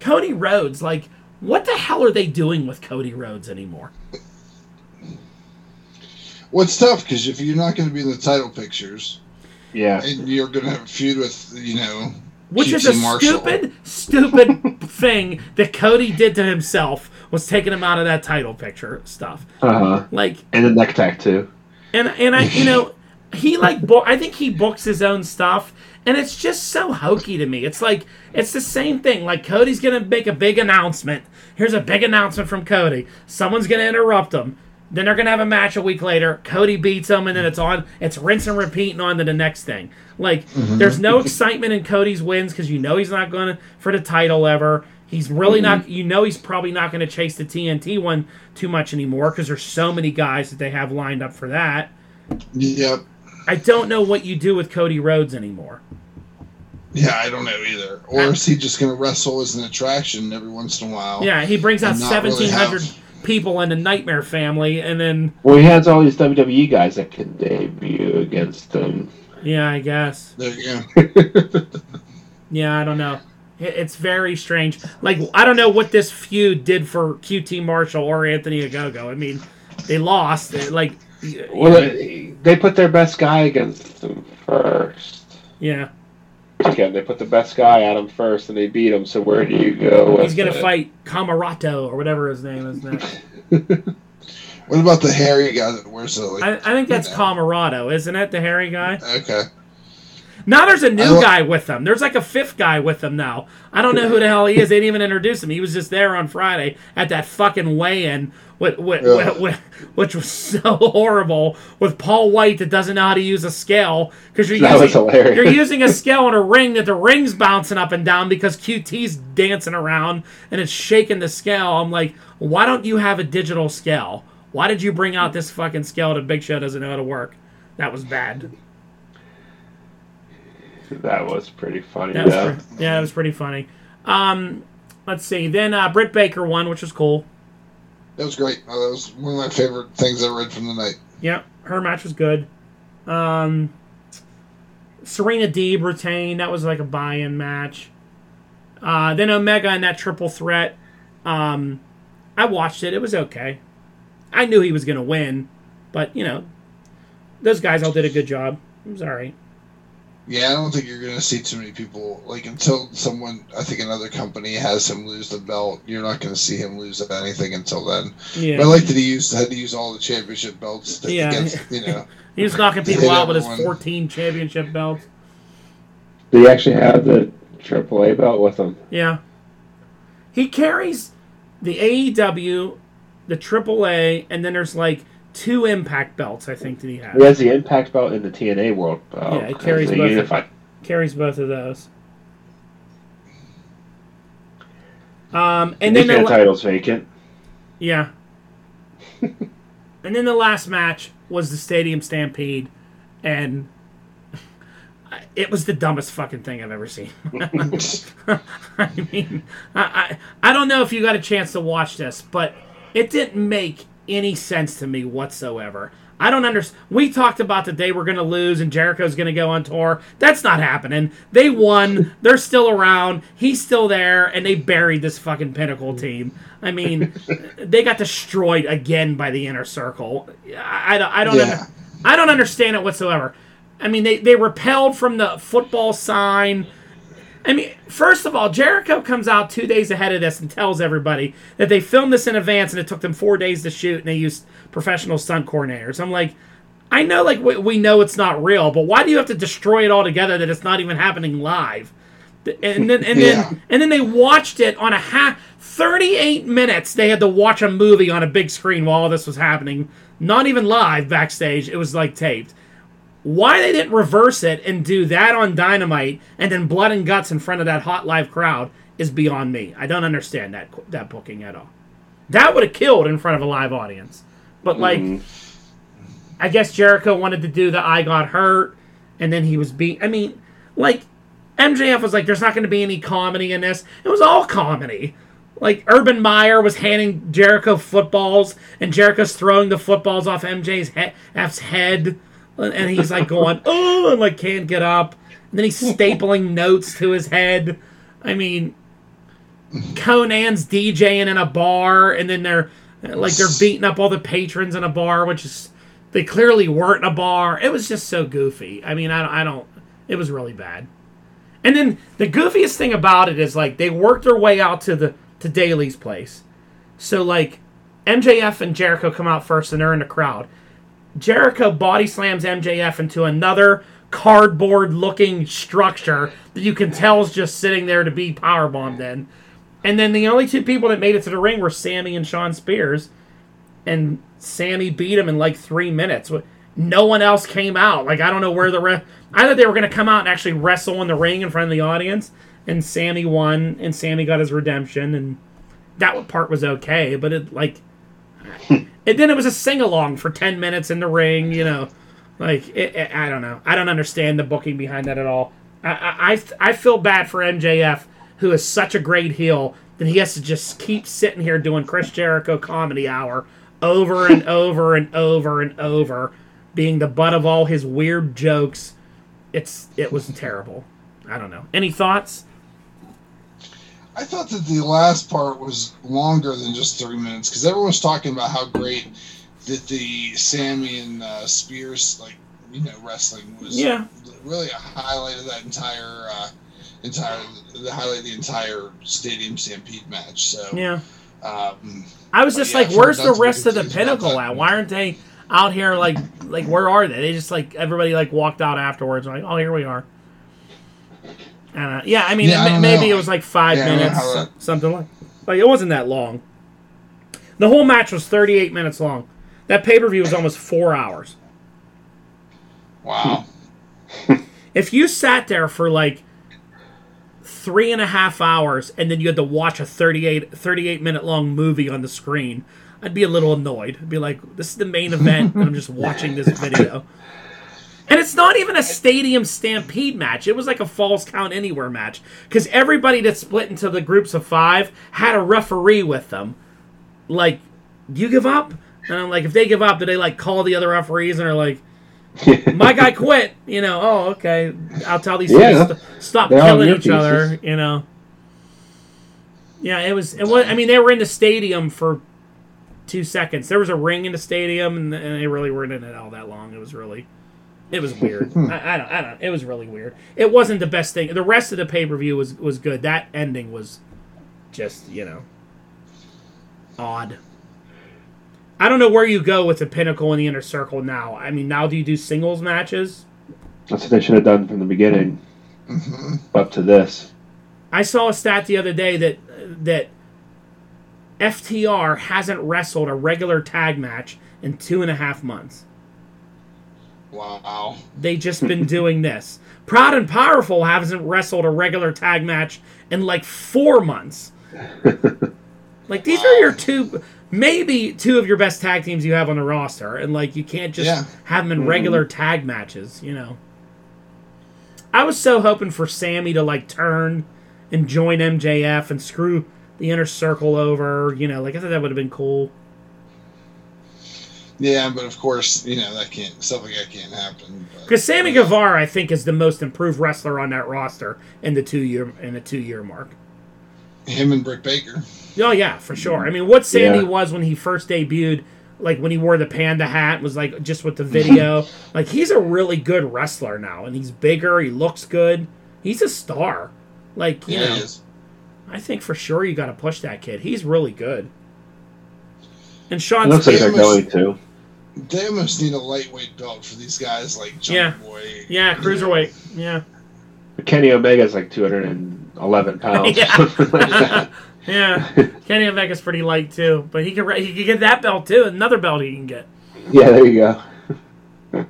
Cody Rhodes, like, what the hell are they doing with Cody Rhodes anymore? Well, it's tough because if you're not going to be in the title pictures Yeah. and you're going to have a feud with, you know, Which is a Marshall. stupid, stupid thing that Cody did to himself was taking him out of that title picture stuff. Uh huh. Like, And the neck tattoo. and and I, you know, he like, bo- I think he books his own stuff, and it's just so hokey to me. It's like it's the same thing. Like Cody's gonna make a big announcement. Here's a big announcement from Cody. Someone's gonna interrupt him. Then they're gonna have a match a week later. Cody beats him, and then it's on. It's rinse and repeat, and on to the next thing. Like mm-hmm. there's no excitement in Cody's wins because you know he's not going to for the title ever. He's really not. Mm-hmm. You know he's probably not going to chase the TNT one too much anymore because there's so many guys that they have lined up for that. yep. I don't know what you do with Cody Rhodes anymore. Yeah, I don't know either. Or is he just going to wrestle as an attraction every once in a while? Yeah, he brings out And not really 1,700 have- people in the Nightmare family, and then Well, he has all these WWE guys that can debut against him. yeah, I guess. There you go. Yeah, I don't know. It's very strange. Like I don't know what this feud did for QT Marshall or Anthony Agogo. I mean, they lost. Like, Well, they they put their best guy against them first. yeah, Again, they put the best guy at him first, and they beat him. So where do you go? He's gonna it? fight Comoroto or whatever his name is next. What about the hairy guy that wears the like? I, I think that's you know. Comoroto, isn't it? The hairy guy. Okay. Now there's a new guy with them. There's like a fifth guy with them now. I don't know who the hell he is. They didn't even introduce him. He was just there on Friday at that fucking weigh-in, with, with, Yeah. with, with- which was so horrible. With Paul White that doesn't know how to use a scale because you're That using you're using a scale in a ring that the ring's bouncing up and down because QT's dancing around and it's shaking the scale. I'm like, why don't you have a digital scale? Why did you bring out this fucking scale that Big Show doesn't know how to work? That was bad. That was pretty funny. That was yeah. pre- yeah, it was pretty funny. Um, let's see. Then uh, Britt Baker won, which was cool. That was great. Oh, that was one of my favorite things I read from the night. Yeah, her match was good. Um, Serena Deeb retained. That was like a buy-in match. Uh, then Omega and that triple threat. Um, I watched it. It was okay. I knew he was going to win, but you know, those guys all did a good job. It was all right. Yeah, I don't think you're going to see too many people like until someone. I think another company has him lose the belt. You're not going to see him lose anything until then. Yeah, But I like that he used had to use all the championship belts to, Yeah. against you know. he was knocking people hit out with his 14 championship belts. Did he actually have the AAA belt with him? Yeah. He carries the AEW, the AAA, and then there's like two Impact belts. I think that he has. He has the Impact belt in the TNA World belt. Yeah, he carries both. unified. Carries both of those. Um, and then then the the la- title's vacant. yeah, and then the last match was the Stadium Stampede, and it was the dumbest fucking thing I've ever seen. I mean, I, I I don't know if you got a chance to watch this, but it didn't make any sense to me whatsoever. I don't understand. We talked about the day we're going to lose and Jericho's going to go on tour. That's not happening. They won. They're still around. He's still there, and they buried this fucking pinnacle team. I mean, they got destroyed again by the inner circle. I, I don't. I don't. Yeah. under- I don't understand it whatsoever. I mean, they they repelled from the football sign. I mean, first of all, Jericho comes out two days ahead of this and tells everybody that they filmed this in advance and it took them four days to shoot and they used professional stunt coordinators. I'm like, I know, like we, we know it's not real, but why do you have to destroy it all together that it's not even happening live? And then and Yeah. then and then they watched it on a half 38 minutes. They had to watch a movie on a big screen while all this was happening. Not even live backstage. It was like taped. Why they didn't reverse it and do that on Dynamite and then blood and guts in front of that hot live crowd is beyond me. I don't understand that that booking at all. That would have killed in front of a live audience. But like, mm-hmm. I guess Jericho wanted to do the I got hurt, and then he was beat. I mean, like MJF was like, "There's not going to be any comedy in this." It was all comedy. Like Urban Meyer was handing Jericho footballs, and Jericho's throwing the footballs off MJ's he- F's head, and he's like going, "Oh," and like can't get up. And then he's stapling notes to his head. I mean, Conan's DJing in a bar, and then they're like they're beating up all the patrons in a bar, which is they clearly weren't in a bar. It was just so goofy. I mean, I don't, I don't. It was really bad. And then the goofiest thing about it is like they worked their way out to the to Daily's place. So like MJF and Jericho come out first, and they're in the crowd. Jericho body slams MJF into another cardboard looking structure that you can tell is just sitting there to be powerbombed in. And then the only two people that made it to the ring were Sammy and Shawn Spears. And Sammy beat him in like three minutes. No one else came out. Like, I don't know where the rest. I thought they were going to come out and actually wrestle in the ring in front of the audience. And Sammy won, and Sammy got his redemption. And that part was okay. But it, like. and then it was a sing along for 10 minutes in the ring, you know. Like, it, it- I don't know. I don't understand the booking behind that at all. I, I, I- I feel bad for MJF, who is such a great heel, that he has to just keep sitting here doing Chris Jericho comedy hour over and over and over and over, being the butt of all his weird jokes. It's It was terrible. I don't know. Any thoughts? I thought that the last part was longer than just three minutes because everyone was talking about how great that the Sammy and uh, Spears like you know wrestling was. Yeah. really a highlight of that entire uh, entire the highlight of the entire Stadium Stampede match. So Yeah. um, I was just yeah, like, where's the rest of the pinnacle at? Why aren't they out here like like where are they? They just like everybody like walked out afterwards like, oh here we are. Uh, yeah, I mean Yeah, I it, don't maybe know. it was like five Yeah, I don't know minutes, that- something like like it wasn't that long. The whole match was 38 minutes long. That pay per view was almost four hours. wow. If you sat there for like three and a half hours and then you had to watch a 38, 38 minute long movie on the screen, I'd be a little annoyed. I'd be like, this is the main event, and I'm just watching this video. And it's not even a stadium stampede match. It was like a false count anywhere match. Because everybody that split into the groups of five had a referee with them. Like, do you give up? And I'm like, if they give up, do they like call the other referees and are like, my guy quit. You know, oh, okay. I'll tell these Yeah. guys to stop killing each other, you know. Yeah, it was, it was. I mean, they were in the stadium for two seconds. There was a ring in the stadium, and, and they really weren't in it all that long. It was really, it was weird. I, I don't, I don't. It was really weird. It wasn't the best thing. The rest of the pay per view was was good. That ending was just, you know, odd. I don't know where you go with the pinnacle and the inner circle now. I mean, now do you do singles matches? That's what they should have done from the beginning hmm up to this. I saw a stat the other day that that FTR hasn't wrestled a regular tag match in two and a half months. Wow. They just been doing this. Proud and Powerful hasn't wrestled a regular tag match in like four months. like these are your two, maybe two of your best tag teams you have on the roster, and like you can't just Yeah. have them in mm-hmm. regular tag matches. You know. I was so hoping for Sammy to like turn and join MJF and screw the inner circle over. You know, like I thought that would have been cool. Yeah, but of course, you know that can't stuff like that can't happen. Because Sammy Guevara, I think, is the most improved wrestler on that roster in the two year in the two year mark. Him and Britt Baker. Oh yeah, for sure. I mean, what Sammy Yeah. was when he first debuted like when he wore the panda hat was like just with the video. like he's a really good wrestler now, and he's bigger. He looks good. He's a star. Like you Yeah, know, he is. I think for sure you got to push that kid. He's really good. And It Shawn looks like Spears, they're going to. They almost need a lightweight belt for these guys like Jungle Yeah. Boy. yeah, cruiserweight, yeah, Kenny Omega's like 211 pounds. Yeah. like yeah. Kenny Omega's pretty light too, but he could he could get that belt too. Another belt he can get. yeah, there you go.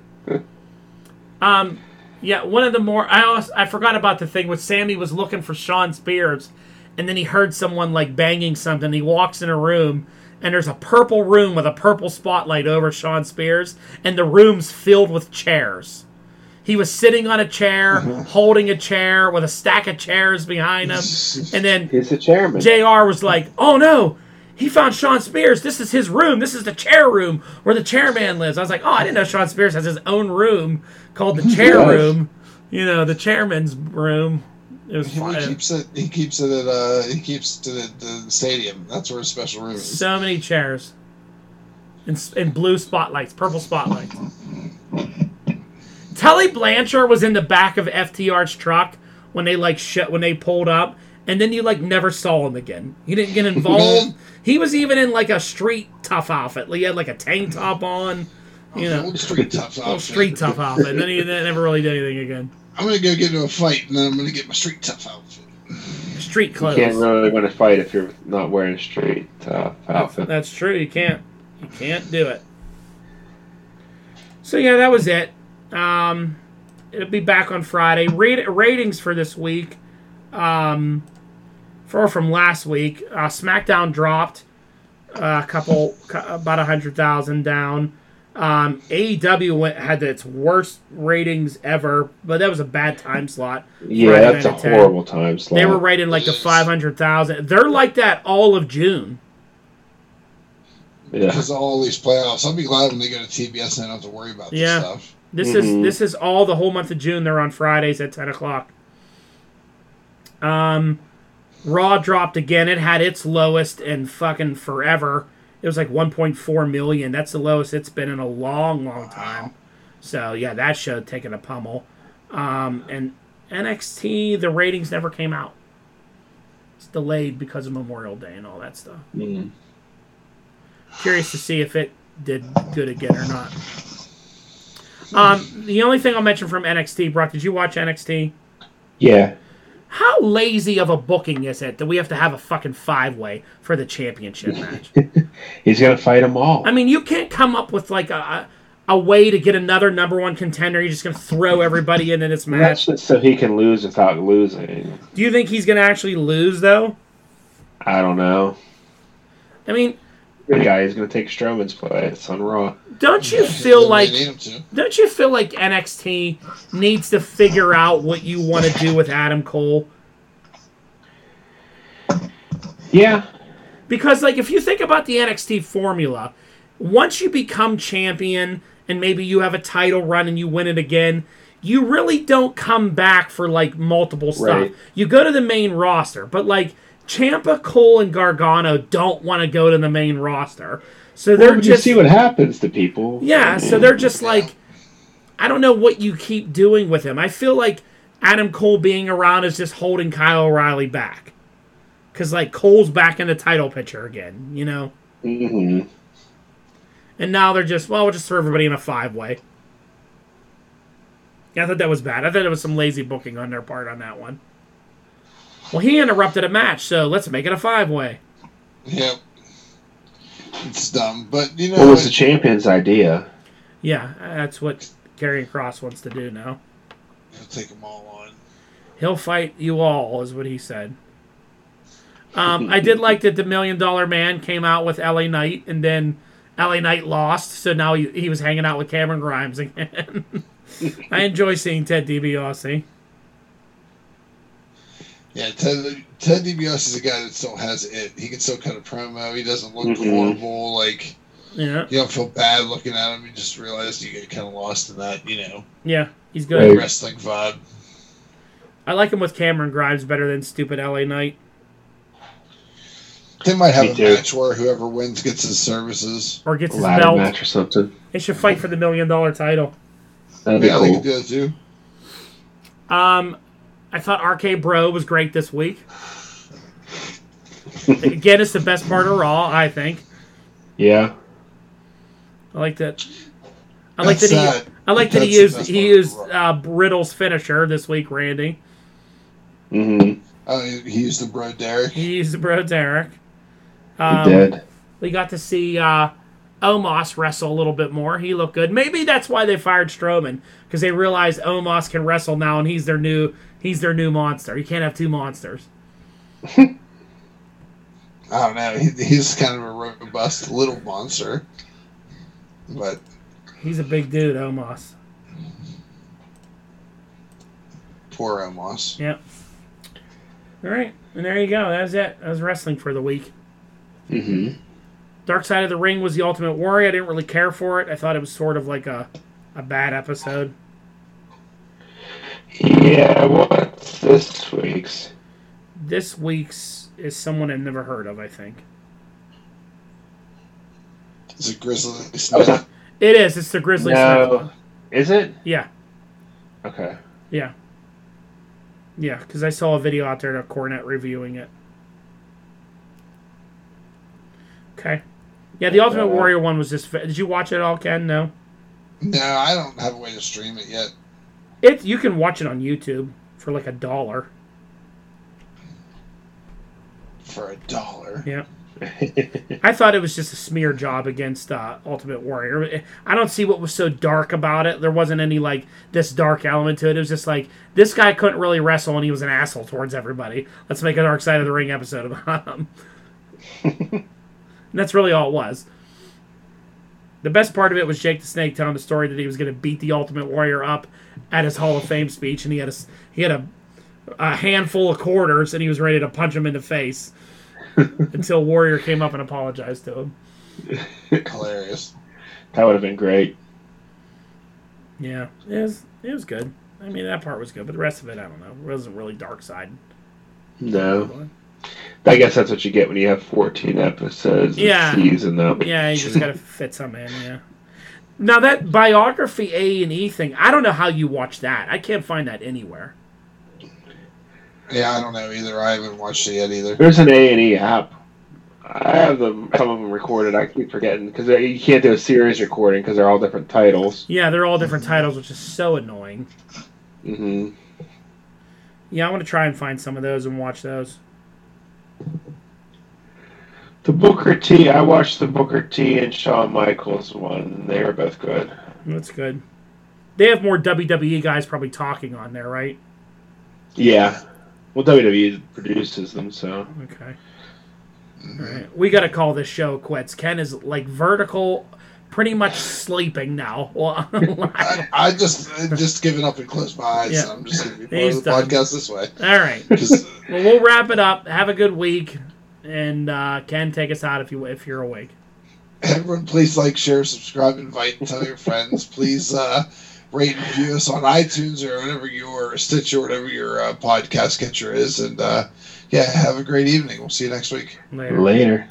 Um, yeah, one of the more I also, I forgot about the thing with Sammy was looking for Shawn Spears, and then he heard someone like banging something. He walks in a room, and there's a purple room with a purple spotlight over Shawn Spears, and the room's filled with chairs. He was sitting on a chair, mm-hmm. holding a chair with a stack of chairs behind him, and then the chairman. JR was like, "Oh no, he found Shawn Spears. This is his room. This is the chair room where the chairman lives." I was like, "Oh, I didn't know Shawn Spears has his own room called the chair room. You know, the chairman's room." It was He fun. keeps it. He keeps it at. Uh, he keeps it at the stadium. That's where his special room is. So many chairs. And, and blue spotlights, purple spotlights. Tully Blanchard was in the back of FTR's truck when they like shut when they pulled up, and then you like never saw him again. He didn't get involved. he was even in like a street tough outfit. He had like a tank top on, you know, Old street tough outfit. street tough outfit. And then he never really did anything again. I'm gonna go get into a fight, and then I'm gonna get my street tough outfit. Street clothes. You can't really win a fight if you're not wearing a straight uh, outfit. That's true. You can't. You can't do it. So yeah, that was it. Um, it'll be back on Friday. Rate, ratings for this week, um, for from last week. Uh, SmackDown dropped uh, a couple, about a hundred thousand down. Um, AEW went, had its worst ratings ever, but that was a bad time slot. Yeah, Friday that's a at 10. horrible time slot. They were rated like the five hundred thousand. They're like that all of June. Yeah. Because of all these playoffs, I'll be glad when they go to TBS and I don't have to worry about Yeah. this stuff. This is Mhm. this is all the whole month of June. They're on Fridays at ten o'clock. Um, Raw dropped again. It had its lowest in fucking forever. It was like 1.4 million. That's the lowest it's been in a long, long time. So yeah, that show taking a pummel. Um, and NXT, the ratings never came out. It's delayed because of Memorial Day and all that stuff. Mm. Curious to see if it did good again or not. Um, the only thing I'll mention from NXT, Brock, did you watch NXT? Yeah. How lazy of a booking is it that we have to have a fucking five way for the championship match? He's gonna fight them all. I mean, you can't come up with like a, a way to get another number one contender. You're just gonna throw everybody in this That's match. just so he can lose without losing. Do you think he's gonna actually lose though? I don't know. I mean, The guy is gonna take Strowman's place on Raw. Don't you feel like need him to. don't you feel like NXT needs to figure out what you want to do with Adam Cole? Yeah. Because like if you think about the NXT formula, once you become champion and maybe you have a title run and you win it again, you really don't come back for like multiple stuff. Right. You go to the main roster, but like Ciampa, Cole, and Gargano don't want to go to the main roster. So they're Well, you just see what happens to people. yeah, so they're just like, I don't know what you keep doing with him. I feel like Adam Cole being around is just holding Kyle O'Reilly back. Because, like, Cole's back in the title picture again, you know? Mm-hmm. And now they're just, well, we'll just throw everybody in a five way. Yeah, I thought that was bad. I thought it was some lazy booking on their part on that one. Well, he interrupted a match, so let's make it a five way. Yep. It's dumb, but you know, What was the champion's idea? Yeah, that's what Karrion Kross wants to do now. He'll take them all on. He'll fight you all, is what he said. Um, I did like that the Million Dollar Man came out with LA Knight, and then LA Knight lost, so now he, he was hanging out with Cameron Grimes again. I enjoy seeing Ted DiBiase. Yeah, Ted, Ted DiBiase is a guy that still has it. He can still cut a promo. He doesn't look Mhm. horrible. Like Yeah, you don't feel bad looking at him. You just realize you get kind of lost in that, you know, yeah, he's good. Right. wrestling vibe. I like him with Cameron Grimes better than stupid LA Knight. They might have Me a too. match where whoever wins gets his services. or gets A his ladder belt. match or something. They should fight for the million dollar title. That'd be yeah, they cool. could do it too. Um, I thought RK Bro was great this week. Again, it's the best part of Raw, I think. Yeah. I like that. I like That's that he. I like that he used he used Raw. uh, Riddle's finisher this week, Randy. Mm-hmm. Oh, he he used the bro Derek. He used the Bro Derek. He Um, did. We got to see uh, Omos wrestle a little bit more. He looked good. Maybe that's why they fired Strowman because they realized Omos can wrestle now, and he's their new he's their new monster. You can't have two monsters. I don't know. He, he's kind of a robust little monster, but He's a big dude, Omos. poor Omos. Yep. All right, and there you go. That was it. That was wrestling for the week. Mm-hmm. Dark Side of the Ring was the Ultimate Warrior. I didn't really care for it. I thought it was sort of like a a bad episode. Yeah, what's this week's? This week's is someone I've never heard of. I think Is it Grizzly Oh, Smith? it is. It's the Grizzly Smith No. one. Is it? Yeah. Okay. Yeah. Yeah, because I saw a video out there of Cornette reviewing it. Okay. Yeah, the Ultimate Yeah. Warrior one was just. Did you watch it all, Ken? No. No, I don't have a way to stream it yet. It you can watch it on YouTube for like a dollar. For a dollar. Yeah. I thought it was just a smear job against uh, Ultimate Warrior. I don't see what was so dark about it. There wasn't any like this dark element to it. It was just like this guy couldn't really wrestle and he was an asshole towards everybody. Let's make a Dark Side of the Ring episode about him. and that's really all it was. The best part of it was Jake the Snake telling the story that he was going to beat the Ultimate Warrior up at his Hall of Fame speech, and he had a he had a, a handful of quarters, and he was ready to punch him in the face until Warrior came up and apologized to him. Hilarious. that would have been great. Yeah, it was it was good. I mean, that part was good, but the rest of it, I don't know. It wasn't really dark side. No. I guess that's what you get when you have 14 episodes Yeah. a season, though. Yeah, you just got to fit some in. Yeah. Now that biography A and E thing, I don't know how you watch that. I can't find that anywhere. Yeah, I don't know either. I haven't watched it yet either. There's an A and E app. I have them, some of them recorded. I keep forgetting because you can't do a series recording because they're all different titles. Yeah, they're all different titles, which is so annoying. hmm Yeah, I want to try and find some of those and watch those. The Booker T. I watched the Booker T. and Shawn Michaels one. and They were both good. That's good. They have more WWE guys probably talking on there, right? Yeah. Well, WWE produces them, so Okay. All right. We got to call this show quits. Ken is like vertical, pretty much sleeping now. Well, I, I just I just given up and closed my eyes. Yeah. I'm just going to be part He's of the done. podcast this way. All right. 'Cause Well, we'll wrap it up. Have a good week, and uh, Ken, take us out if you if you're awake. everyone, please like, share, subscribe, invite, tell your friends. Please uh, rate and review us on iTunes or whatever your Stitcher, whatever your uh, podcast catcher is. And uh, yeah, have a great evening. We'll see you next week. Later. later.